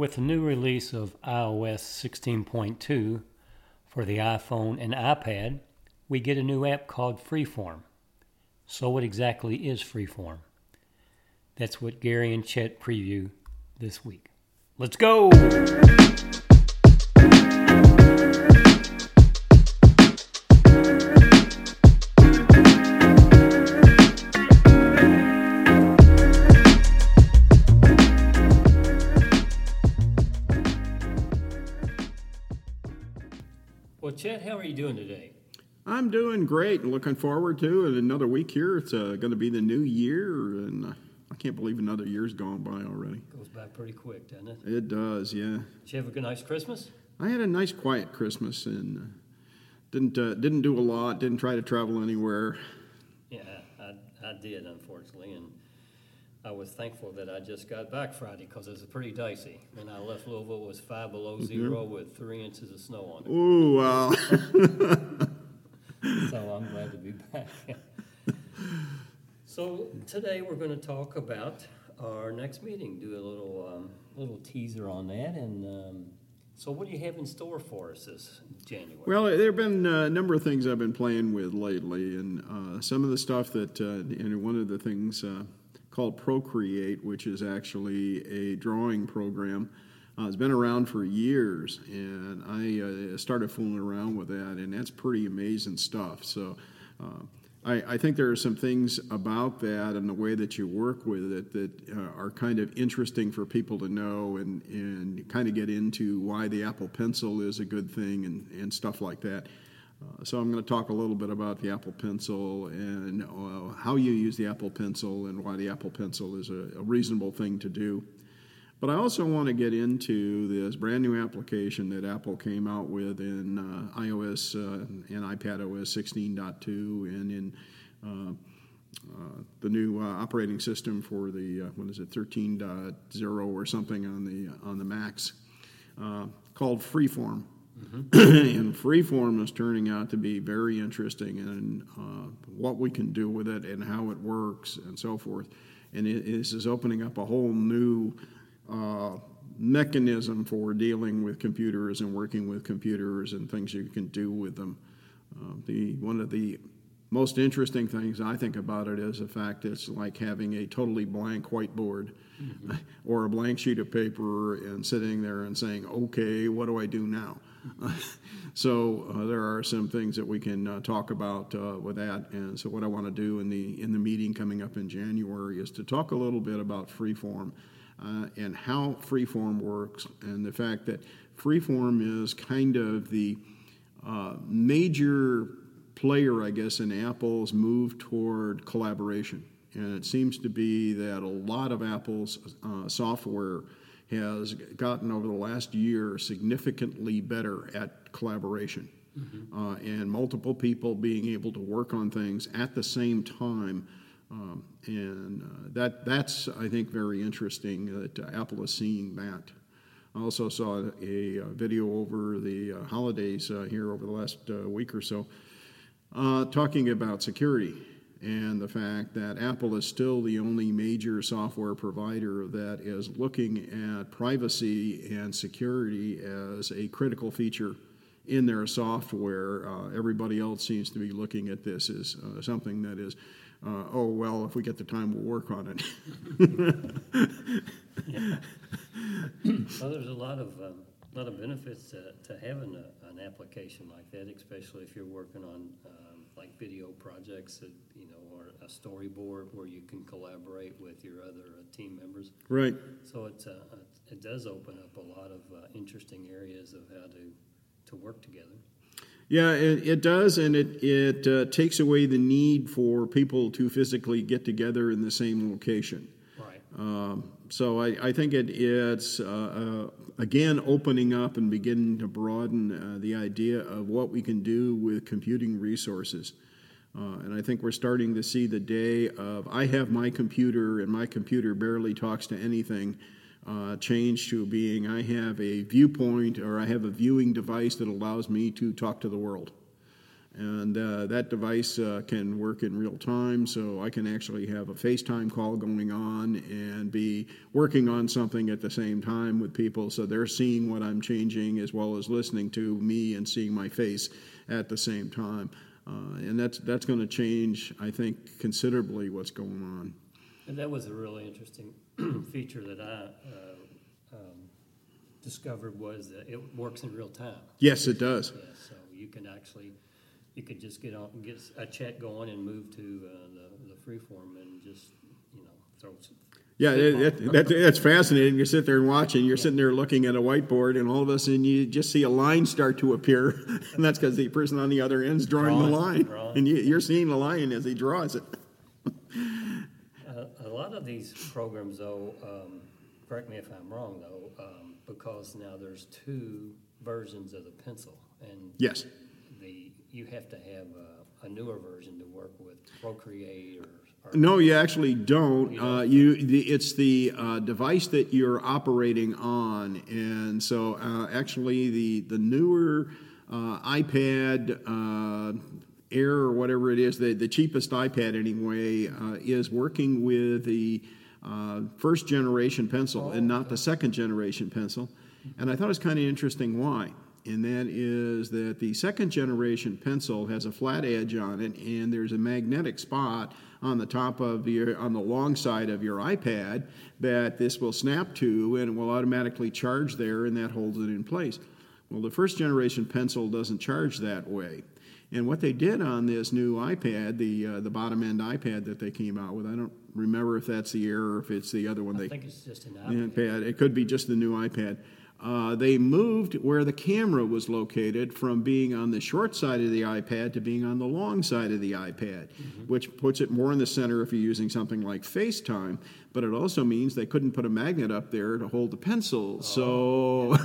With the new release of iOS 16.2 for the iPhone and iPad, we get a new app called Freeform. So, what exactly is Freeform? That's what Gary and Chet preview this week. Let's go! You doing today? I'm doing great. And looking forward to it. Another week here. It's uh, going to be the new year, and uh, I can't believe another year's gone by already. Goes by pretty quick, doesn't it? It does, yeah. Did you have a good, nice Christmas? I had a nice, quiet Christmas, and uh, didn't uh, didn't do a lot. Didn't try to travel anywhere. Yeah, I, I did, unfortunately, and I was thankful that I just got back Friday because it was pretty dicey. When I left Louisville, it was five below 0 with three inches of snow on it. Ooh, wow. So I'm glad to be back. so today we're going to talk about our next meeting. Do a little um, little teaser on that, and um, so what do you have in store for us this January? Well, there have been a number of things I've been playing with lately, and uh, some of the stuff that, uh, and one of the things uh, called Procreate, which is actually a drawing program. Uh, it's been around for years, and I uh, started fooling around with that, and that's pretty amazing stuff. So, uh, I, I, think there are some things about that and the way that you work with it that uh, are kind of interesting for people to know and, and kind of get into why the Apple Pencil is a good thing and, and stuff like that. Uh, so I'm going to talk a little bit about the Apple Pencil and uh, how you use the Apple Pencil and why the Apple Pencil is a, a reasonable thing to do. But I also want to get into this brand new application that Apple came out with in uh, iOS uh, and iPad OS 16.2 and in uh, uh the new operating system for the what is it 13.0 or something on the on the Macs called Freeform. Mm-hmm. and Freeform is turning out to be very interesting in what we can do with it and how it works and so forth. And it, this is opening up a whole new uh, mechanism for dealing with computers and working with computers and things you can do with them. Uh, the one of the most interesting things I think about it is the fact it's like having a totally blank whiteboard mm-hmm. or a blank sheet of paper and sitting there and saying, "Okay, what do I do now?" so uh, there are some things that we can uh, talk about uh, with that. And so what I want to do in the in the meeting coming up in January is to talk a little bit about freeform uh, and how freeform works, and the fact that freeform is kind of the uh, major player, I guess, in Apple's move toward collaboration. And it seems to be that a lot of Apple's uh, software has gotten over the last year significantly better at collaboration. Mm-hmm. Uh, and multiple people being able to work on things at the same time um, and uh, that that's I think very interesting that uh, Apple is seeing that. I also saw a, a video over the uh, holidays uh, here over the last uh, week or so, uh, talking about security and the fact that Apple is still the only major software provider that is looking at privacy and security as a critical feature in their software. everybody else seems to be looking at this as something that is uh, oh well, if we get the time, we'll work on it. Well, there's a lot of um, lot of benefits to, to having a, an application like that, especially if you're working on um, like video projects, that, you know, or a storyboard where you can collaborate with your other uh, team members. Right. So it uh, it does open up a lot of uh, interesting areas of how to to work together. Yeah, it, it does, and it it uh, takes away the need for people to physically get together in the same location. Um, so I, I think it, it's uh, uh, again opening up and beginning to broaden uh, the idea of what we can do with computing resources. Uh, and I think we're starting to see the day of I have my computer and my computer barely talks to anything uh, change to being I have a viewpoint or I have a viewing device that allows me to talk to the world. And uh, that device uh, can work in real time, so I can actually have a FaceTime call going on and be working on something at the same time with people, so they're seeing what I'm changing as well as listening to me and seeing my face at the same time. Uh, and that's that's going to change, I think, considerably what's going on. And that was a really interesting feature that I uh, um, discovered was that it works in real time. Yes, it does. Yeah, so you can actually, you could just get on, get a chat going and move to uh, the, the freeform and just, you know, throw. some- Yeah, that, that, that's fascinating. You sit there and watch, and you're sitting there looking at a whiteboard, and all of a sudden you just see a line start to appear, and that's because the person on the other end is drawing the line, drawing. and you, you're seeing the line as he draws it. Uh, A lot of these programs, though, um, correct me if I'm wrong, though, um, because now there's two versions of the pencil, and Yes. You have to have a, a newer version to work with Procreate or. or- No, you actually don't. You Uh, you, the, it's the uh, device that you're operating on, and so uh, actually the the newer uh, iPad uh, Air or whatever it is, the the cheapest iPad anyway, uh, is working with the uh, first generation pencil and not the second generation pencil. And I thought it was kind of interesting why. And that is that the second generation pencil has a flat edge on it, and there's a magnetic spot on the top of your, on the long side of your iPad that this will snap to, and it will automatically charge there, and that holds it in place. Well, the first generation pencil doesn't charge that way. And what they did on this new iPad, the uh, the bottom end iPad that they came out with, I don't remember if that's the Air or if it's the other one I they think it's just an iPad. iPad. It could be just the new iPad. Uh, they moved where the camera was located from being on the short side of the iPad to being on the long side of the iPad, which puts it more in the center if you're using something like FaceTime. But it also means they couldn't put a magnet up there to hold the pencil. So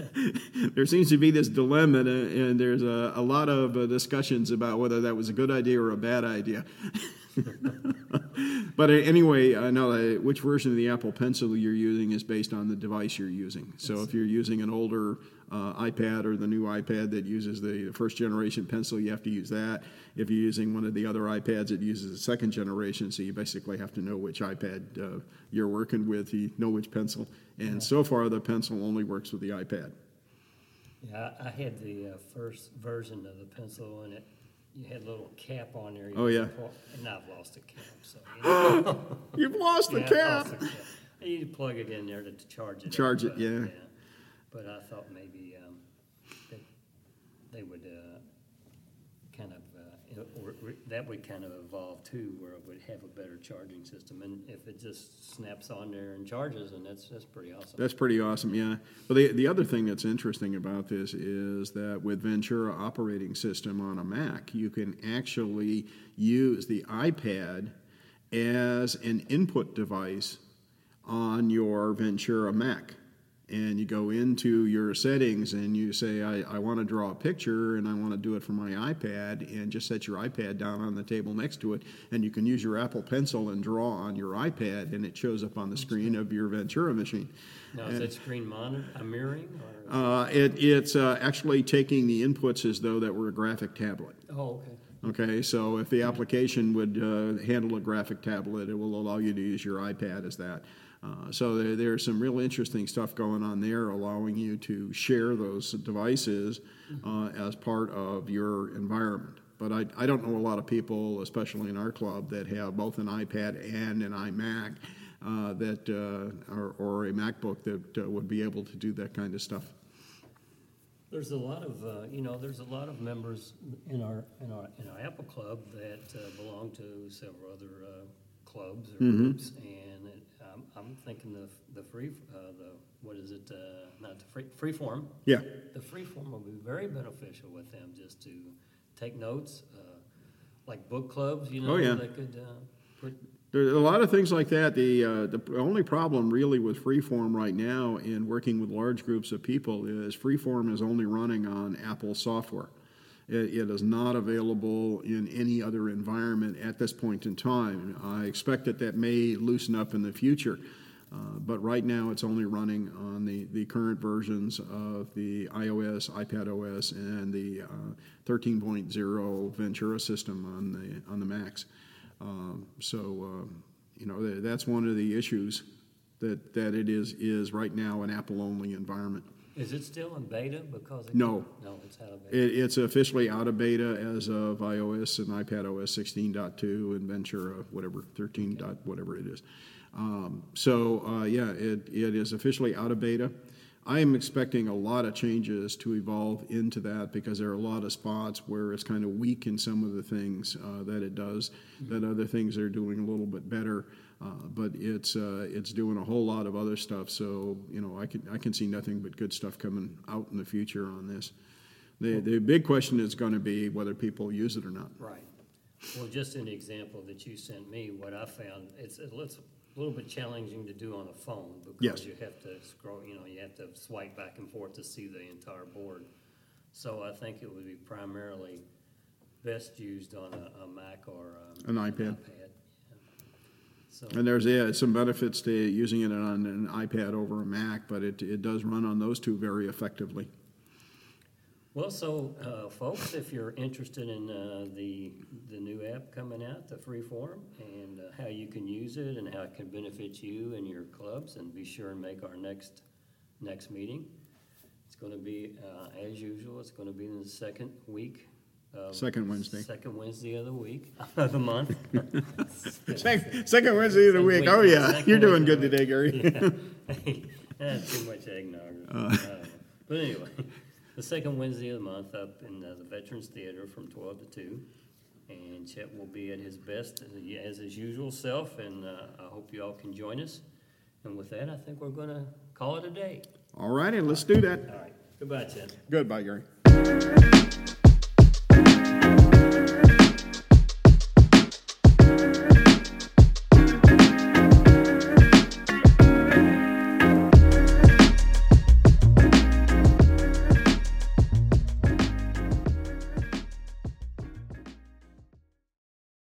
there seems to be this dilemma, and, there's a, a lot of uh, discussions about whether that was a good idea or a bad idea. But uh, anyway, I know that which version of the Apple Pencil you're using is based on the device you're using. So if you're using an older uh, iPad or the new iPad that uses the first generation pencil, you have to use that. If you're using one of the other iPads, it uses the second generation. So you basically have to know which iPad uh, you're working with. You know which pencil. And so far, the pencil only works with the iPad. Yeah, I I had the uh, first version of the pencil, and it, you had a little cap on there. you Oh, yeah. pull- And I've lost the cap, so. you know. You've lost the Yeah, I cap. lost the cap. You need to plug it in there to to charge it. up, Charge it, but, yeah. But I thought maybe um, that they would uh, kind of, uh, or or that would kind of evolve too, where it would have a better charging system. And if it just snaps on there and charges, and that's, that's pretty awesome. That's pretty awesome, yeah. But the, the other thing that's interesting about this is that with Ventura operating system on a Mac, you can actually use the iPad as an input device on your Ventura Mac. And you go into your settings and you say, I, I want to draw a picture and I want to do it from my iPad, and just set your iPad down on the table next to it. And you can use your Apple Pencil and draw on your iPad, and it shows up on the screen of your Ventura machine. Now, is that screen monitor, a mirroring, or? Uh, it, it's uh, actually taking the inputs as though that were a graphic tablet. Oh, okay. Okay, so if the application would uh, handle a graphic tablet, it will allow you to use your iPad as that. Uh, so there, there's some real interesting stuff going on there, allowing you to share those devices uh, as part of your environment. But I, I don't know a lot of people, especially in our club, that have both an iPad and an iMac uh, that uh, or, or a MacBook that uh, would be able to do that kind of stuff. There's a lot of, uh, you know, there's a lot of members in our, in our, in our Apple Club that uh, belong to several other uh, clubs or Mm-hmm. groups, and it, um, I'm thinking the, the free, uh, the, what is it, uh, not the free, freeform. Yeah. The freeform will be very beneficial with them, just to take notes, uh, like book clubs, you know, Oh, yeah. they could uh, put, There are a lot of things like that. The, uh, the only problem really with Freeform right now in working with large groups of people is Freeform is only running on Apple software. It, it is not available in any other environment at this point in time. I expect that that may loosen up in the future. Uh, but right now, it's only running on the, the current versions of the iOS, iPad OS, and the uh, 13.0 Ventura system on the on the Macs. Um, so, um, you know, tha- that's one of the issues that that it is is right now an Apple only environment. Is it still in beta because? it- No. No, it's out of beta. It, it's officially out of beta as of iOS and iPad OS 16.2 and Ventura, whatever, 13 dot, whatever it is. Um, so, uh, yeah, it, it is officially out of beta. I am expecting a lot of changes to evolve into that because there are a lot of spots where it's kind of weak in some of the things uh, that it does, that other things are doing a little bit better. Uh, but it's uh, it's doing a whole lot of other stuff. So you know, I can I can see nothing but good stuff coming out in the future on this. The, the big question is going to be whether people use it or not. Right. Well, just an example that you sent me, what I found, it's, it's a little bit challenging to do on a phone Yes. because you have to scroll, you know, you have to swipe back and forth to see the entire board. So I think it would be primarily best used on a, a Mac or um, An iPad. yeah. So, And there's yeah, some benefits to using it on an iPad over a Mac, but it, it does run on those two very effectively. well, so, uh, folks, if you're interested in, uh, the, the new app coming out, the Freeform, and uh, how you can use it and how it can benefit you and your clubs, and be sure and make our next, next meeting. It's gonna be, uh, as usual, it's gonna be in the second week. Of- Second Wednesday. Second Wednesday of the week, of the month. Second, second Wednesday of the week. Oh yeah, Second you're doing Wednesday. good today, Gary. That's too much eggnog. Uh, But anyway, the second Wednesday of the month up in uh, the Veterans Theater from twelve to two. And Chet will be at his best as- as his usual self, and uh, I hope you all can join us. And with that, I think we're gonna call it a day. All righty, let's do that. All right, goodbye, Chet. Goodbye, Gary.